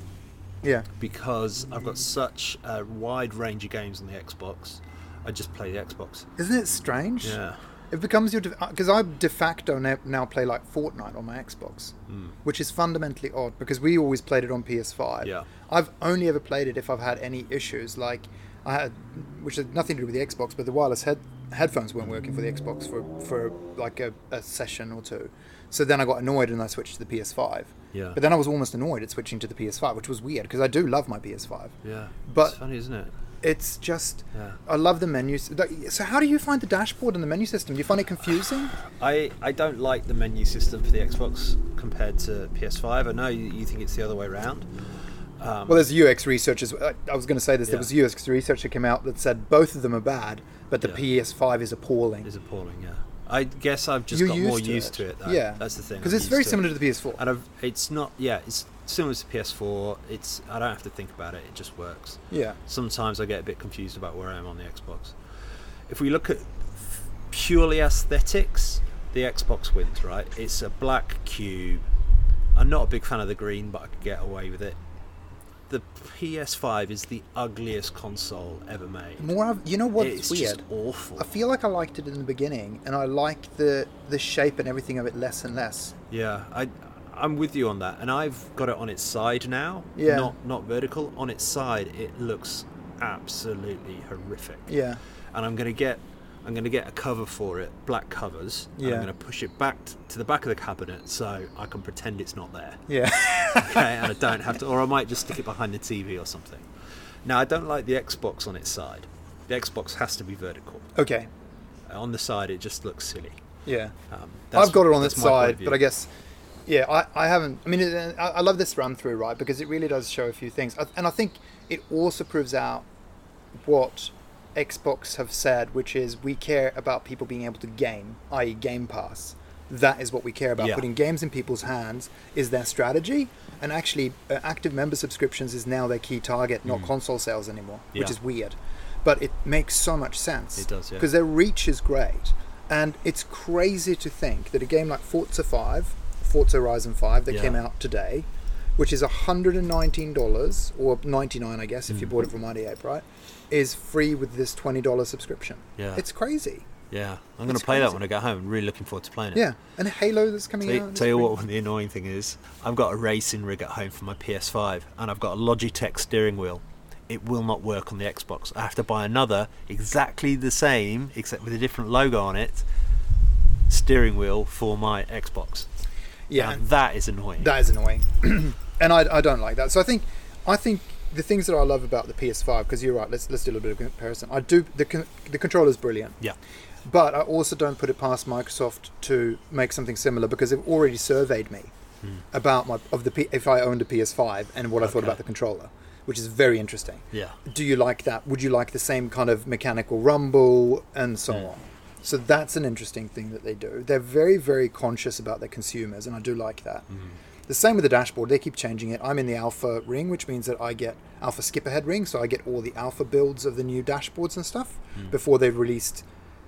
Yeah.
because I've got such a wide range of games on the Xbox. I just play the Xbox.
Isn't it strange?
Yeah.
It becomes your because I de facto na- now play like Fortnite on my Xbox, hmm. which is fundamentally odd because we always played it on PS5.
Yeah.
I've only ever played it if I've had any issues, like I had, which had nothing to do with the Xbox, but the wireless head headphones weren't working for the Xbox for for like a, a session or two. So then I got annoyed and I switched to the PS5.
Yeah.
But then I was almost annoyed at switching to the PS5, which was weird because I do love my PS5.
Yeah.
But-
it's funny, isn't it?
It's just
Yeah.
I love the menus. So how do you find the dashboard and the menu system? Do you find it confusing?
I, I don't like the menu system for the Xbox compared to PS5. I know you, you think it's the other way around. Um,
Well, there's UX researchers. I I was going to say this. There
Yeah.
was UX research that came out that said both of them are bad, but the
Yeah.
PS5 is appalling.
it's appalling, yeah. I guess I've just
You're
got more
used to
used
it.
to it. Though.
Yeah.
that's the thing.
because it's very
to
similar
it.
to the PS4.
And I've, it's not. Yeah, it's similar to PS4. It's I don't have to think about it. It just works.
yeah,
Sometimes I get a bit confused about where I am on the Xbox. If we look at purely aesthetics, the Xbox wins. Right? It's a black cube. I'm not a big fan of the green, but I could get away with it. The PS5 is the ugliest console ever made.
more. Of, you know
it's
weird?
just awful.
I feel like I liked it in the beginning, and I like the the shape and everything of it less and less.
Yeah, I, I'm with you on that, and I've got it on its side now.
Yeah.
Not not vertical. On its side, it looks absolutely horrific.
Yeah,
And I'm gonna get, I'm gonna get a cover for it, black covers.
Yeah.
I'm gonna push it back t- to the back of the cabinet so I can pretend it's not there.
yeah,
Okay, and I don't have to, or I might just stick it behind the TV or something. Now I don't like the Xbox on its side. The Xbox has to be vertical.
okay,
On the side, it just looks silly.
yeah.
Um, that's-
I've got it on its
my point of
side, but I guess, yeah, I, I haven't. I mean, it, I, I love this run through, right? Because it really does show a few things, and I think it also proves out what Xbox have said, which is we care about people being able to game, i.e., Game Pass. That is what we care about.
Yeah.
Putting games in people's hands is their strategy, and actually, uh, active member subscriptions is now their key target, not console sales anymore, which
Mm.
Is weird. But it makes so much sense.
It does, yeah.
Because their reach is great. And it's crazy to think that a game like Forza 5, Forza Horizon 5, that
Yeah.
came out today, which is $119 or 99 I guess if
Mm.
you bought it from Ape, right? Is free with this $20 subscription.
Yeah.
It's crazy.
Yeah, I'm going to play that when I get home. I'm really looking forward to playing it.
Yeah. And Halo that's coming
Tell,
out.
tell you what, the annoying thing is, I've got a racing rig at home for my PS5, and I've got a Logitech steering wheel. It will not work on the Xbox. I have to buy another, exactly the same, except with a different logo on it, steering wheel for my Xbox.
Yeah.
Now, that is annoying.
That is annoying. and I, I don't like that. So I think I think the things that I love about the PS5 because you're right. Let's let's do a little bit of comparison. I do the the controller's brilliant.
yeah,
But I also don't put it past Microsoft to make something similar because they've already surveyed me about my of the P, if I owned a PS5 and what I thought about the controller, which is very interesting.
yeah,
Do you like that? Would you like the same kind of mechanical rumble and so
Mm.
on? So that's an interesting thing that they do. They're very very conscious about their consumers, and I do like that. The same with the dashboard. They keep changing it. I'm in the alpha ring, which means that I get alpha skip ahead ring, so I get all the alpha builds of the new dashboards and stuff before they've released.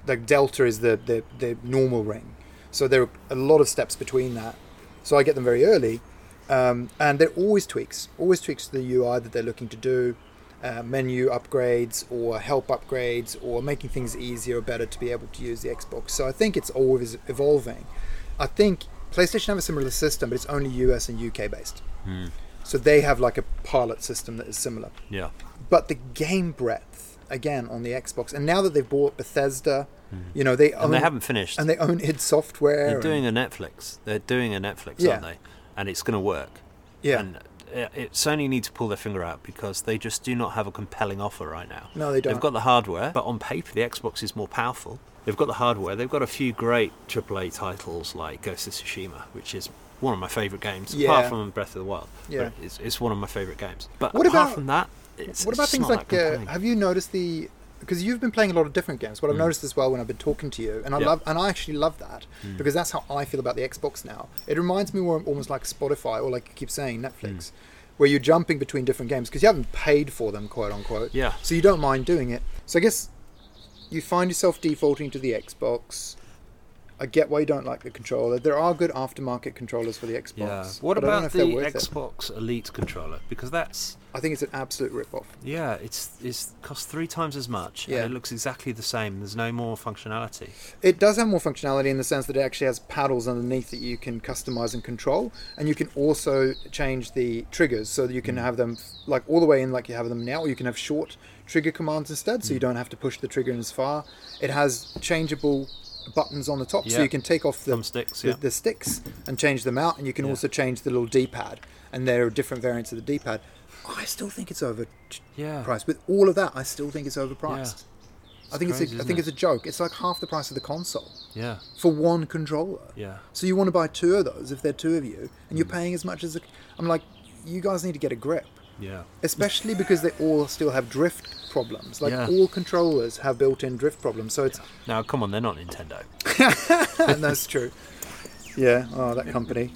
Like delta is the, the the normal ring, so there are a lot of steps between that. So I get them very early, um, and they're always tweaks, always tweaks to the UI that they're looking to do, uh, menu upgrades or help upgrades or making things easier or better to be able to use the Xbox. So I think it's always evolving. I think PlayStation have a similar system, but it's only US and UK based. So they have like a pilot system that is similar.
yeah,
But the game breadth again on the Xbox, and now that they've bought Bethesda, you know they own
and they haven't finished.
and they own id Software.
They're
and-
doing a Netflix. They're doing a Netflix,
Yeah.
aren't they? And it's going to work.
yeah.
And it, it Sony need to pull their finger out because they just do not have a compelling offer right now.
No, they don't.
They've got the hardware, but on paper the Xbox is more powerful. They've got the hardware. They've got a few great AAA titles like Ghost of Tsushima, which is one of my favourite games,
Yeah.
apart from Breath of the Wild.
Yeah.
It's, it's one of my favourite games. But
What
apart
about-
from that, it's,
what about things like uh, have you noticed the because you've been playing a lot of different games what i've noticed as well when i've been talking to you and i
Mm. Yeah.
love and i actually love that because that's how i feel about the xbox now it reminds me more almost like spotify or like you keep saying
Mm.
netflix where you're jumping between different games because you haven't paid for them quote unquote
Yeah.
so you don't mind doing it so i guess you find yourself defaulting to the xbox I get why you don't like the controller. There are good aftermarket controllers for the Xbox.
yeah. What
I don't know
about the
worth it.
Xbox Elite controller? Because that's
I think it's an absolute rip-off.
yeah, it's it's costs three times as much,
Yeah.
and it looks exactly the same. There's no more functionality.
It does have more functionality in the sense that it actually has paddles underneath that you can customize and control, and you can also change the triggers so that you can mm. have them like all the way in like you have them now, or you can have short trigger commands instead, so you mm. don't have to push the trigger as far. It has changeable buttons on the top, so you can take off the
Thumbsticks,
the,
yeah.
the sticks and change them out, and you can
Yeah.
also change the little D-pad. And there are different variants of the D-pad. I still think it's overpriced.
Yeah.
With all of that, I still think it's overpriced. I think
crazy,
it's a, I think
it?
it's a joke. It's like half the price of the console
Yeah.
for one controller.
Yeah.
So you want to buy two of those if they're two of you, and
Mm.
you're paying as much as a, I'm like, you guys need to get a grip,
Yeah.
especially because they all still have drift problems. Like
Yeah.
all controllers have built-in drift problems, so it's
Now, come on, they're not Nintendo.
and that's true. Yeah, oh, that company.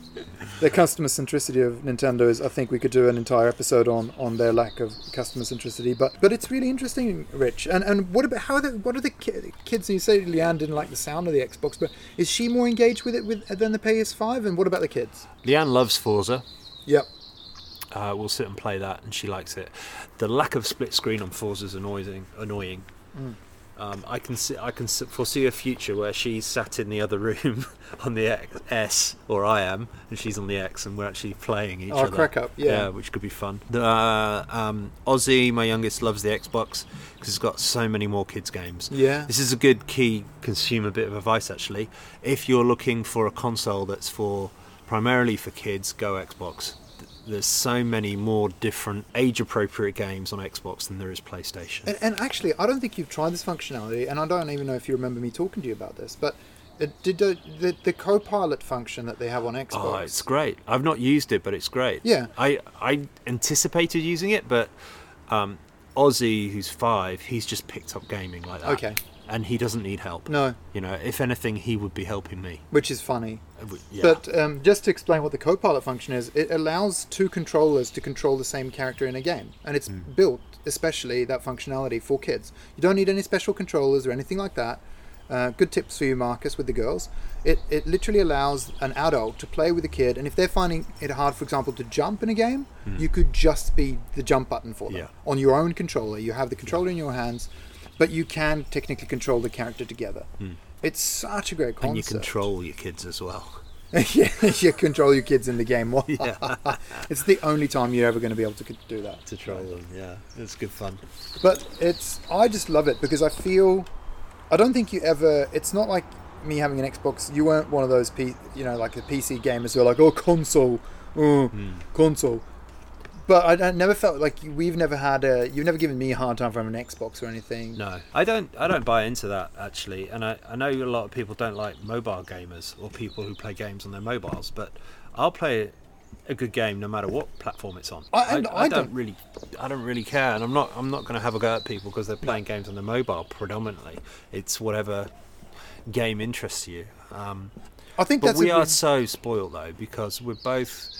The customer centricity of Nintendo is. I think we could do an entire episode on, on their lack of customer centricity. But but it's really interesting, Rich. And and what about how are the what are the ki- kids? You say Leanne didn't like the sound of the Xbox, but is she more engaged with it with than the PS5? And what about the kids?
Leanne loves Forza.
Yep.
Uh, we'll sit and play that, and she likes it. The lack of split screen on Forza is annoying. Annoying.
Mm.
Um, I can see, I can foresee a future where she's sat in the other room on the X, S, or I am, and she's on the X, and we're actually playing each other.
Oh,
other.
crack up, yeah.
which could be fun. The, uh, um, Ozzy, my youngest, loves the Xbox because it's got so many more kids' games.
Yeah.
This is a good key consumer bit of advice, actually. If you're looking for a console that's for primarily for kids, go Xbox. Th- There's so many more different age-appropriate games on Xbox than there is PlayStation.
And, and actually, I don't think you've tried this functionality, and I don't even know if you remember me talking to you about this, but it did the, the, the co-pilot function that they have on Xbox.
Oh, it's great. I've not used it, but it's great.
Yeah.
I I anticipated using it, but um, Ozzy, who's five, he's just picked up gaming like that.
Okay.
And he doesn't need help.
No,
You know, if anything, he would be helping me.
which is funny.
Uh, Yeah.
But um, just to explain what the co-pilot function is, it allows two controllers to control the same character in a game, and it's
Hmm.
built especially that functionality for kids. You don't need any special controllers or anything like that. Uh, good tips for you, Marcus, with the girls. It it literally allows an adult to play with a kid, and if they're finding it hard, for example, to jump in a game, you could just be the jump button for them.
Yeah.
on your own controller. You have the controller in your hands, but you can technically control the character together. It's such a great concept.
And you control your kids as well.
yeah, you control your kids in the game.
Yeah.
it's the only time you're ever going to be able to do that.
to troll them. Yeah, it's good fun.
But it's I just love it because I feel I don't think you ever. It's not like me having an Xbox. You weren't one of those P, you know, like the PC gamers who are like, oh, console, oh,
Hmm.
console. But I, I never felt like we've never had a. You've never given me a hard time from an Xbox or anything.
No, I don't. I don't buy into that actually, and I, I know a lot of people don't like mobile gamers or people who play games on their mobiles, but I'll play a good game no matter what platform it's on.
I- and I
don't,
don't-
really, I don't really care, and I'm not. I'm not going to have a go at people because they're playing games on their mobile predominantly. It's whatever game interests you. Um,
I think
but
that's.
we are so spoiled though because we're both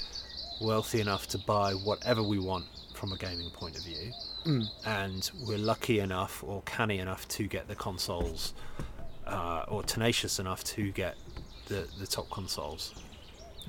wealthy enough to buy whatever we want from a gaming point of view,
Mm.
and we're lucky enough or canny enough to get the consoles, uh, or tenacious enough to get the the top consoles,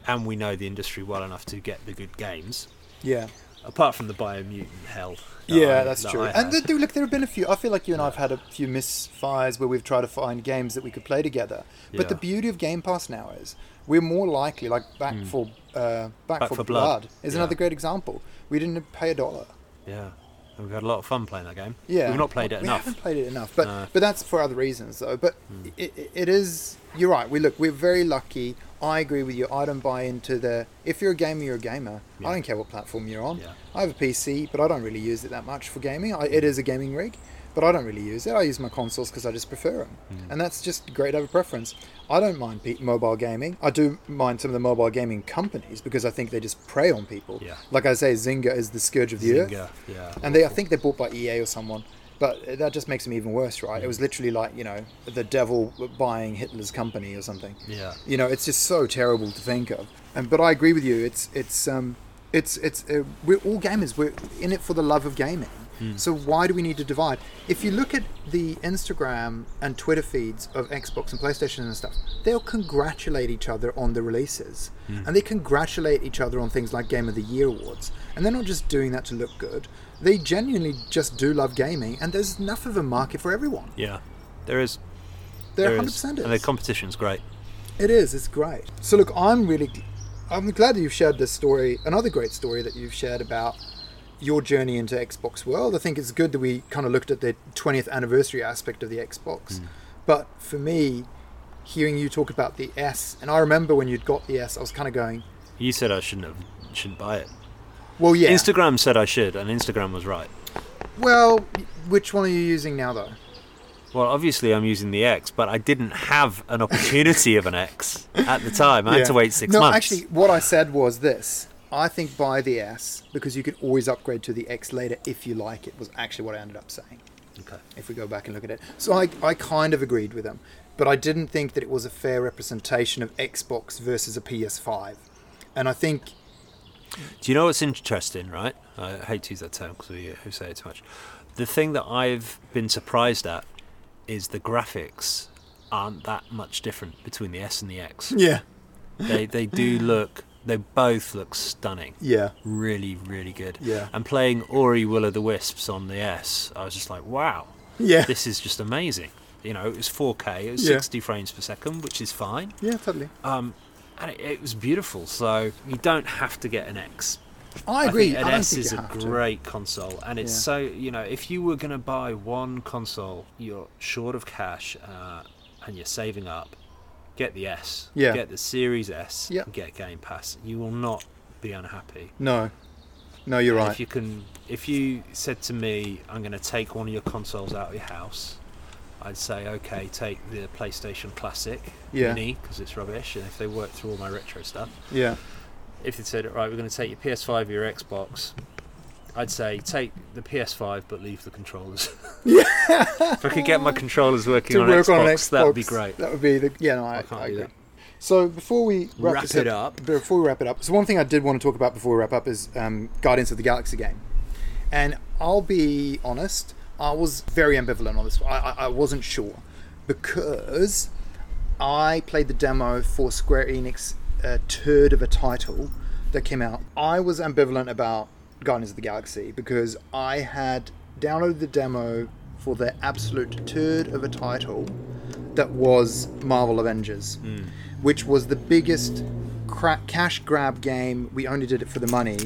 and we know the industry well enough to get the good games.
yeah.
Apart from the Biomutant hell. that
Yeah,
I-
that's
that
true. And
had.
th- th- look, there have been a few. I feel like you and I have had a few misfires where we've tried to find games that we could play together. But the beauty of Game Pass now is we're more likely, like Back for uh, Back,
Back
for,
for
Blood, is
Yeah.
another great example. We didn't pay a dollar.
yeah, and we've had a lot of fun playing that game.
Yeah,
we've not played it
we
enough.
We haven't played it enough, but
No.
but that's for other reasons though. But it, it, it is. You're right. We look. We're very lucky. I agree with you. I don't buy into the. If you're a gamer, you're a gamer.
Yeah.
I don't care what platform you're on.
Yeah.
I have a PC, but I don't really use it that much for gaming. I, it is a gaming rig, but I don't really use it. I use my consoles because I just prefer them,
Mm.
and that's just great a preference. I don't mind pe- mobile gaming. I do mind some of the mobile gaming companies because I think they just prey on people.
Yeah.
Like I say, Zynga is the scourge of the earth.
Yeah.
And they, I think they're bought by EA or someone. But that just makes them even worse, right? It was literally like, you know, the devil buying Hitler's company or something.
Yeah.
You know, it's just so terrible to think of. And but I agree with you. It's it's um it's it's uh, we're all gamers. We're in it for the love of gaming. So why do we need to divide? If you look at the Instagram and Twitter feeds of Xbox and PlayStation and stuff, they'll congratulate each other on the releases, and they congratulate each other on things like Game of the Year awards. And they're not just doing that to look good. They genuinely just do love gaming, and there's enough of a market for everyone.
Yeah, there is.
There
there
100% is.
And the competition's great.
It is. It's great. So look, I'm really, I'm glad that you've shared this story. Another great story that you've shared about your journey into Xbox world. I think it's good that we kind of looked at the 20th anniversary aspect of the Xbox.
Mm.
But for me, hearing you talk about the S, and I remember when you'd got the S, I was kind of going,
You said I shouldn't have, shouldn't buy it.
Well, yeah.
Instagram said I should, and Instagram was right.
well, which one are you using now, though?
Well, obviously I'm using the X, but I didn't have an opportunity of an X at the time. I had to wait six
no,
months.
actually, what I said was this. I think buy the S because you can always upgrade to the X later if you like it, was actually what I ended up saying.
Okay.
if we go back and look at it. So I, I kind of agreed with them, but I didn't think that it was a fair representation of Xbox versus a PS5. And I think,
Do you know what's interesting, right? I hate to use that term because we, we say it too much. The thing that I've been surprised at is the graphics aren't that much different between the S and the X.
yeah,
they they do look. They both look stunning.
yeah,
Really, really good.
Yeah.
And playing Ori Will of the Wisps on the S, I was just like, wow,
yeah,
this is just amazing. You know, it was 4K, it was
Yeah.
60 frames per second, which is fine.
yeah, totally.
Um, and it, it was beautiful. So you don't have to get an X.
I agree. I,
an
don't
S is a
have to.
great console, and it's
Yeah.
so you know if you were going to buy one console, you're short of cash, uh, and you're saving up. Get the S.
Yeah.
Get the Series S.
Yeah.
and Get Game Pass. You will not be unhappy.
No, no, you're
And
right.
If you can, if you said to me, "I'm going to take one of your consoles out of your house," I'd say, "Okay, take the PlayStation Classic
Yeah.
Mini because it's rubbish." And if they work through all my retro stuff,
yeah,
if they said, "Right, we're going to take your PS5, or your Xbox," I'd say take the PS5 but leave the controllers.
Yeah.
if I could get my controllers working on,
work
Xbox,
on Xbox,
that would be great.
That would be the yeah. No, I,
I can't
I
do
agree.
that.
So before we wrap,
Wrap it up.
before we wrap it up, so one thing I did want to talk about before we wrap up is um, Guardians of the Galaxy game, and I'll be honest, I was very ambivalent on this. I, I, I wasn't sure because I played the demo for Square Enix, uh, a turd of a title that came out. I was ambivalent about Guardians of the Galaxy because I had downloaded the demo for the absolute turd of a title that was Marvel Avengers, hmm. which was the biggest cra- cash grab game. We only did it for the money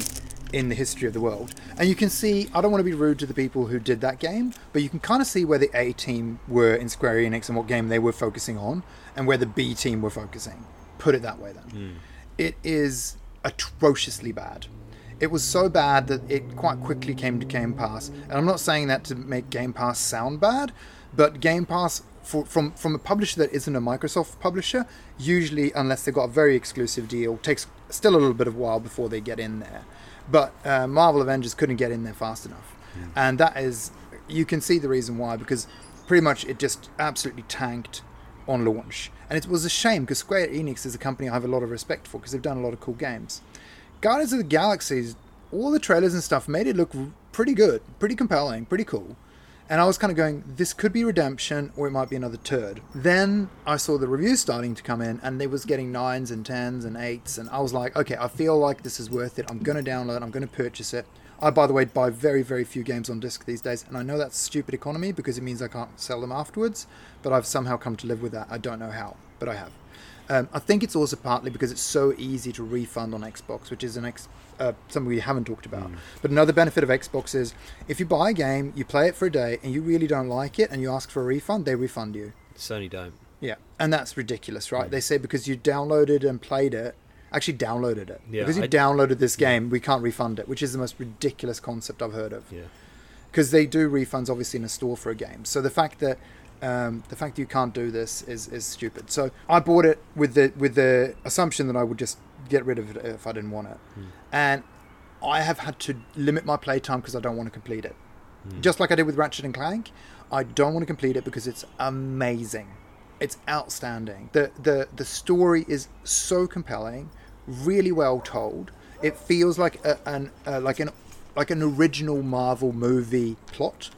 in the history of the world. And you can see, I don't want to be rude to the people who did that game, but you can kind of see where the A team were in Square Enix and what game they were focusing on, and where the B team were focusing. Put it that way then. Hmm. It is atrociously bad. It was so bad that it quite quickly came to Game Pass. And I'm not saying that to make Game Pass sound bad, but Game Pass for, from from a publisher that isn't a Microsoft publisher, usually unless they've got a very exclusive deal, takes still a little bit of while before they get in there. But uh, Marvel Avengers couldn't get in there fast enough, and that is you can see the reason why because pretty much it just absolutely tanked on launch, and it was a shame because Square Enix is a company I have a lot of respect for because they've done a lot of cool games. Guardians of the Galaxies, all the trailers and stuff made it look pretty good, pretty compelling, pretty cool. And I was kind of going, this could be redemption or it might be another turd. Then I saw the reviews starting to come in and they was getting nines and tens and eights. And I was like, okay, I feel like this is worth it. I'm going to download, I'm going to purchase it. I, by the way, buy very, very few games on disc these days. And I know that's stupid economy because it means I can't sell them afterwards. But I've somehow come to live with that. I don't know how, but I have. Um, I think it's also partly because it's so easy to refund on Xbox, which is an ex- uh, something we haven't talked about. But another benefit of Xbox is if you buy a game, you play it for a day, and you really don't like it, and you ask for a refund, they refund you.
Sony don't.
Yeah, and that's ridiculous, right? They say because you downloaded and played it, actually downloaded it.
Yeah,
because you
I-
downloaded this game, we can't refund it, which is the most ridiculous concept I've heard of
Yeah.
because they do refunds obviously in a store for a game. So the fact that um, the fact that you can't do this is, is stupid. So I bought it with the with the assumption that I would just get rid of it if I didn't want it, and I have had to limit my playtime because I don't want to complete it. Just like I did with Ratchet and Clank, I don't want to complete it because it's amazing. It's outstanding. The the the story is so compelling, really well told. It feels like a, an uh, like an like an original Marvel movie plot,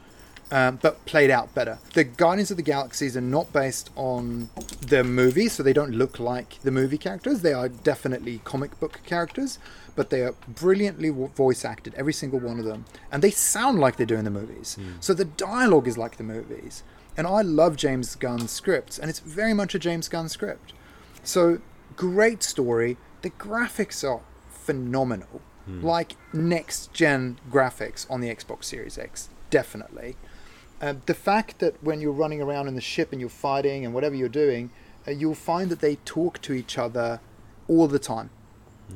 um, but played out better. The Guardians of the Galaxies are not based on the movie, so they don't look like the movie characters. They are definitely comic book characters, but they are brilliantly voice acted, every single one of them, and they sound like they do in the movies. So the dialogue is like the movies, and I love James Gunn's scripts, and it's very much a James Gunn script. So great story. The graphics are phenomenal. like next gen graphics on the Xbox Series X, definitely. Uh, the fact that when you're running around in the ship and you're fighting and whatever you're doing, uh, you'll find that they talk to each other all the time,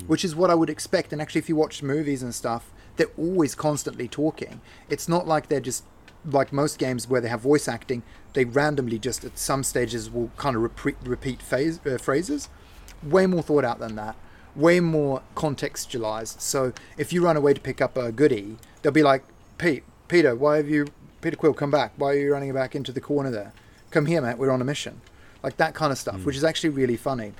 which is what I would expect. And actually, if you watch movies and stuff, they're always constantly talking. It's not like they're just like most games where they have voice acting. They randomly just at some stages will kind of repeat repeat phase, uh, phrases. Way more thought out than that. Way more contextualized. So if you run away to pick up a goodie, they'll be like, Pete, Peter, why have you, Peter Quill, come back? Why are you running back into the corner there? Come here, Matt. We're on a mission. Like that kind of stuff, which is actually really funny.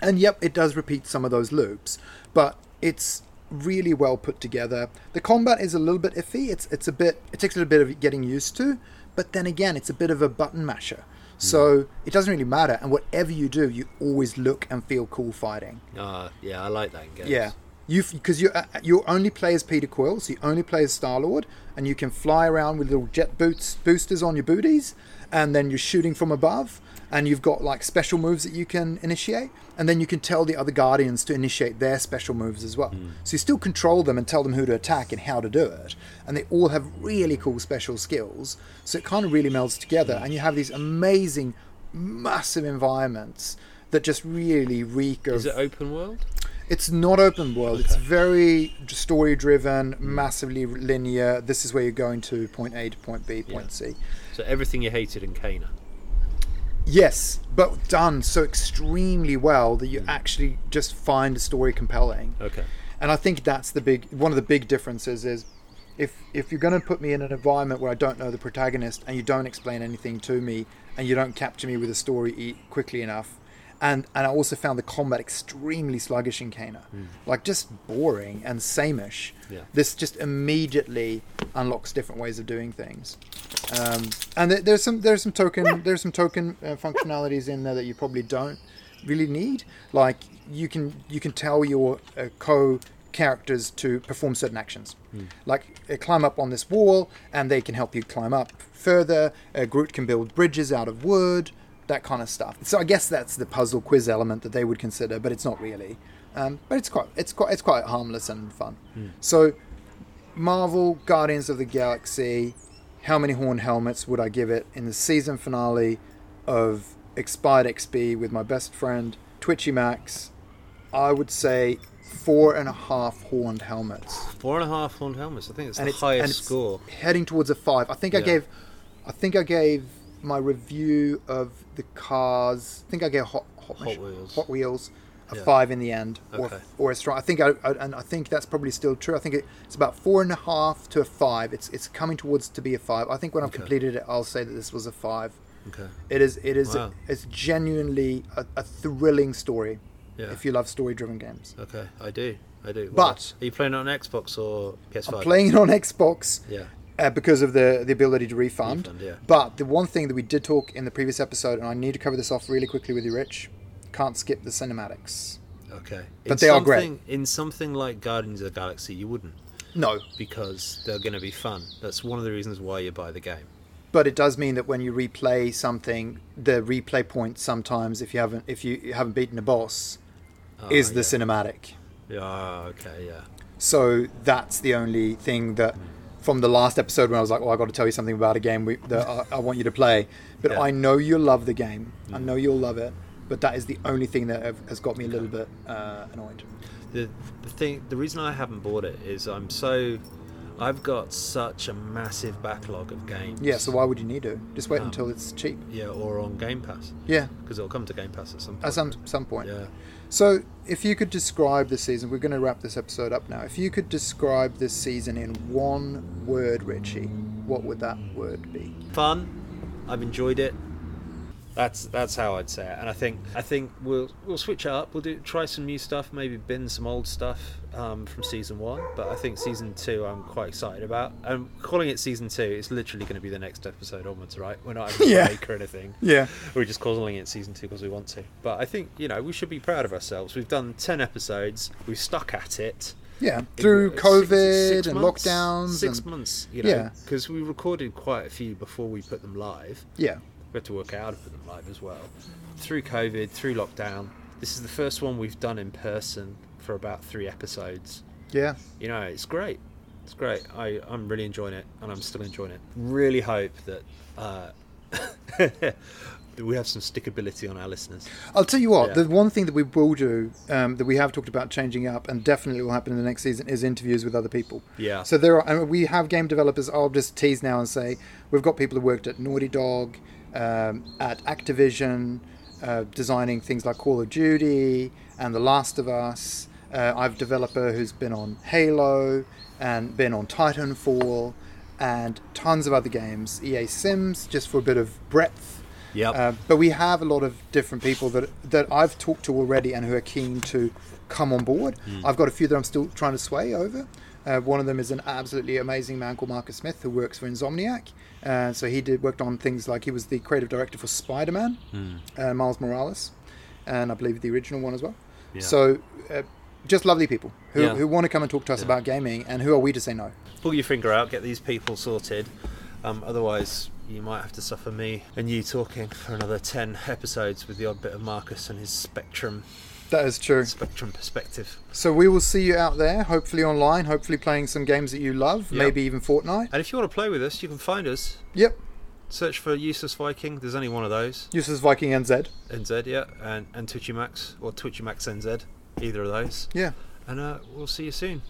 And yep, it does repeat some of those loops, but it's really well put together. The combat is a little bit iffy. It's it's a bit it takes a little bit of getting used to, but then again, it's a bit of a button masher. So it doesn't really matter. And whatever you do, you always look and feel cool fighting.
Uh, yeah, I like that in games.
Yeah, you because you uh, you only play as Peter Quill, so you only play as Star Lord, and you can fly around with little jet boots boosters on your booties, and then you're shooting from above, and you've got like special moves that you can initiate, and then you can tell the other Guardians to initiate their special moves as well. So you still control them and tell them who to attack and how to do it, and they all have really cool special skills. So it kind of really melds together, and you have these amazing, massive environments that just really reek of
Is it open world?
It's not open world. It's very story driven, massively linear. This is where you're going to point A to point B, point C.
So everything you hated in Kena.
Yes, but done so extremely well that you hmm. actually just find the story compelling.
Okay.
And I think that's the big one of the big differences is if if you're going to put me in an environment where I don't know the protagonist and you don't explain anything to me and you don't capture me with a story quickly enough. And, and I also found the combat extremely sluggish in Kena, like just boring and sameish.
Yeah.
This just immediately unlocks different ways of doing things, um, and there, there's some there's some token there's some token uh, functionalities in there that you probably don't really need. Like you can you can tell your uh, co characters to perform certain actions, like uh, climb up on this wall, and they can help you climb up further. Uh, Groot can build bridges out of wood, that kind of stuff. So I guess that's the puzzle quiz element that they would consider, but it's not really. Um, but it's quite it's quite it's quite harmless and fun. So Marvel Guardians of the Galaxy. How many horn helmets would I give it in the season finale of Expired XP with my best friend Twitchy Max? I would say four and a half horned helmets,
Four and a half horned helmets. I think it's
and
the
it's
highest
and it's
score.
heading towards a five. I think I gave, I think I gave my review of the cars. I think I gave Hot Hot,
Hot Wheels.
Hot Wheels a
Yeah.
five in the end, or
Okay.
or a strong. I think I, I and I think that's probably still true. I think it, it's about four and a half to a five. It's it's coming towards to be a five. I think when I've
Okay.
completed it, I'll say that this was a five.
Okay.
It is it is
Wow.
it's genuinely a, a thrilling story.
Yeah.
If you love story-driven games,
Okay, I do. I do.
But-
are you playing it on Xbox or PS5?
I'm playing it on Xbox.
Yeah.
Uh, because of the the ability to refund.
Refund, yeah.
But the one thing that we did talk in the previous episode, and I need to cover this off really quickly with you, Rich, can't skip the cinematics.
Okay.
But they are great.
In something like Guardians of the Galaxy, you wouldn't
No,
because they're going to be fun. That's one of the reasons why you buy the game.
but it does mean that when you replay something, the replay point sometimes, if you haven't if you haven't beaten a boss,
Ah,
is the
yeah.
cinematic.
Yeah. Okay. Yeah.
So that's the only thing that. From the last episode, when I was like, "Oh, I got to tell you something about a game we, that I, I want you to play," but
Yeah. Mm.
I know you'll love the game. I know you'll love it. But that is the only thing that have, has got me a little bit uh, annoyed.
The the thing, the reason I haven't bought it is I'm so, I've got such a massive backlog of games.
Yeah, so why would you need to? Just wait
Um,
until it's cheap.
Yeah, or on Game Pass
Yeah,
because it'll come to Game Pass at some point.
at some some point.
Yeah.
So, if you could describe the season, we're going to wrap this episode up now. If you could describe this season in one word, Richie, what would that word be?
fun. I've enjoyed it. That's that's how I'd say it. And I think I think we'll we'll switch it up. We'll do try some new stuff. Maybe bin some old stuff um, from season one. But I think season two, I'm quite excited about. And calling it season two, it's literally going to be the next episode onwards, right? We're not having a
Yeah.
break or anything.
Yeah,
We're just calling it season two because we want to. But I think you know we should be proud of ourselves. We've done ten episodes. We've stuck at it.
yeah. Through
Six-
COVID
six
and
months?
lockdowns.
Six
and,
months, you know,
Yeah.
because we recorded quite a few before we put them live.
Yeah,
We had to work out how to put them live as well. Through COVID, through lockdown, this is the first one we've done in person for about three episodes.
Yeah.
You know, it's great. It's great. I, I'm really enjoying it, and I'm still enjoying it. Really hope that uh, we have some stickability on our listeners.
I'll tell you what,
Yeah.
the one thing that we will do, um, that we have talked about changing up and definitely will happen in the next season, is interviews with other people.
Yeah.
So there are, I mean, we have game developers. I'll just tease now and say we've got people who worked at Naughty Dog, um, at Activision, uh, designing things like Call of Duty and The Last of Us. Uh, I've a developer who's been on Halo and been on Titanfall and tons of other games. EA Sims, just for a bit of breadth.
Yep.
Uh, but we have a lot of different people that that I've talked to already and who are keen to come on board. I've got a few that I'm still trying to sway over. Uh, one of them is an absolutely amazing man called Marcus Smith who works for Insomniac. Uh, so he did worked on things like he was the creative director for Spider-Man, uh, Miles Morales, and I believe the original one as well.
Yeah.
So uh, just lovely people who,
Yeah.
who want to come and talk to us
Yeah.
about gaming, and who are we to say no?
Pull your finger out, get these people sorted. Um, otherwise, you might have to suffer me and you talking for another 10 episodes with the odd bit of Marcus and his spectrum
That is true.
spectrum perspective.
So we will see you out there, hopefully online, hopefully playing some games that you love,
Yep.
maybe even Fortnite.
And if you want to play with us, you can find us.
Yep,
Search for Useless Viking. There's only one of those.
useless Viking NZ.
NZ, yeah, and, and Twitchy Max or Twitchy Max NZ. Either of those.
Yeah.
And uh, we'll see you soon.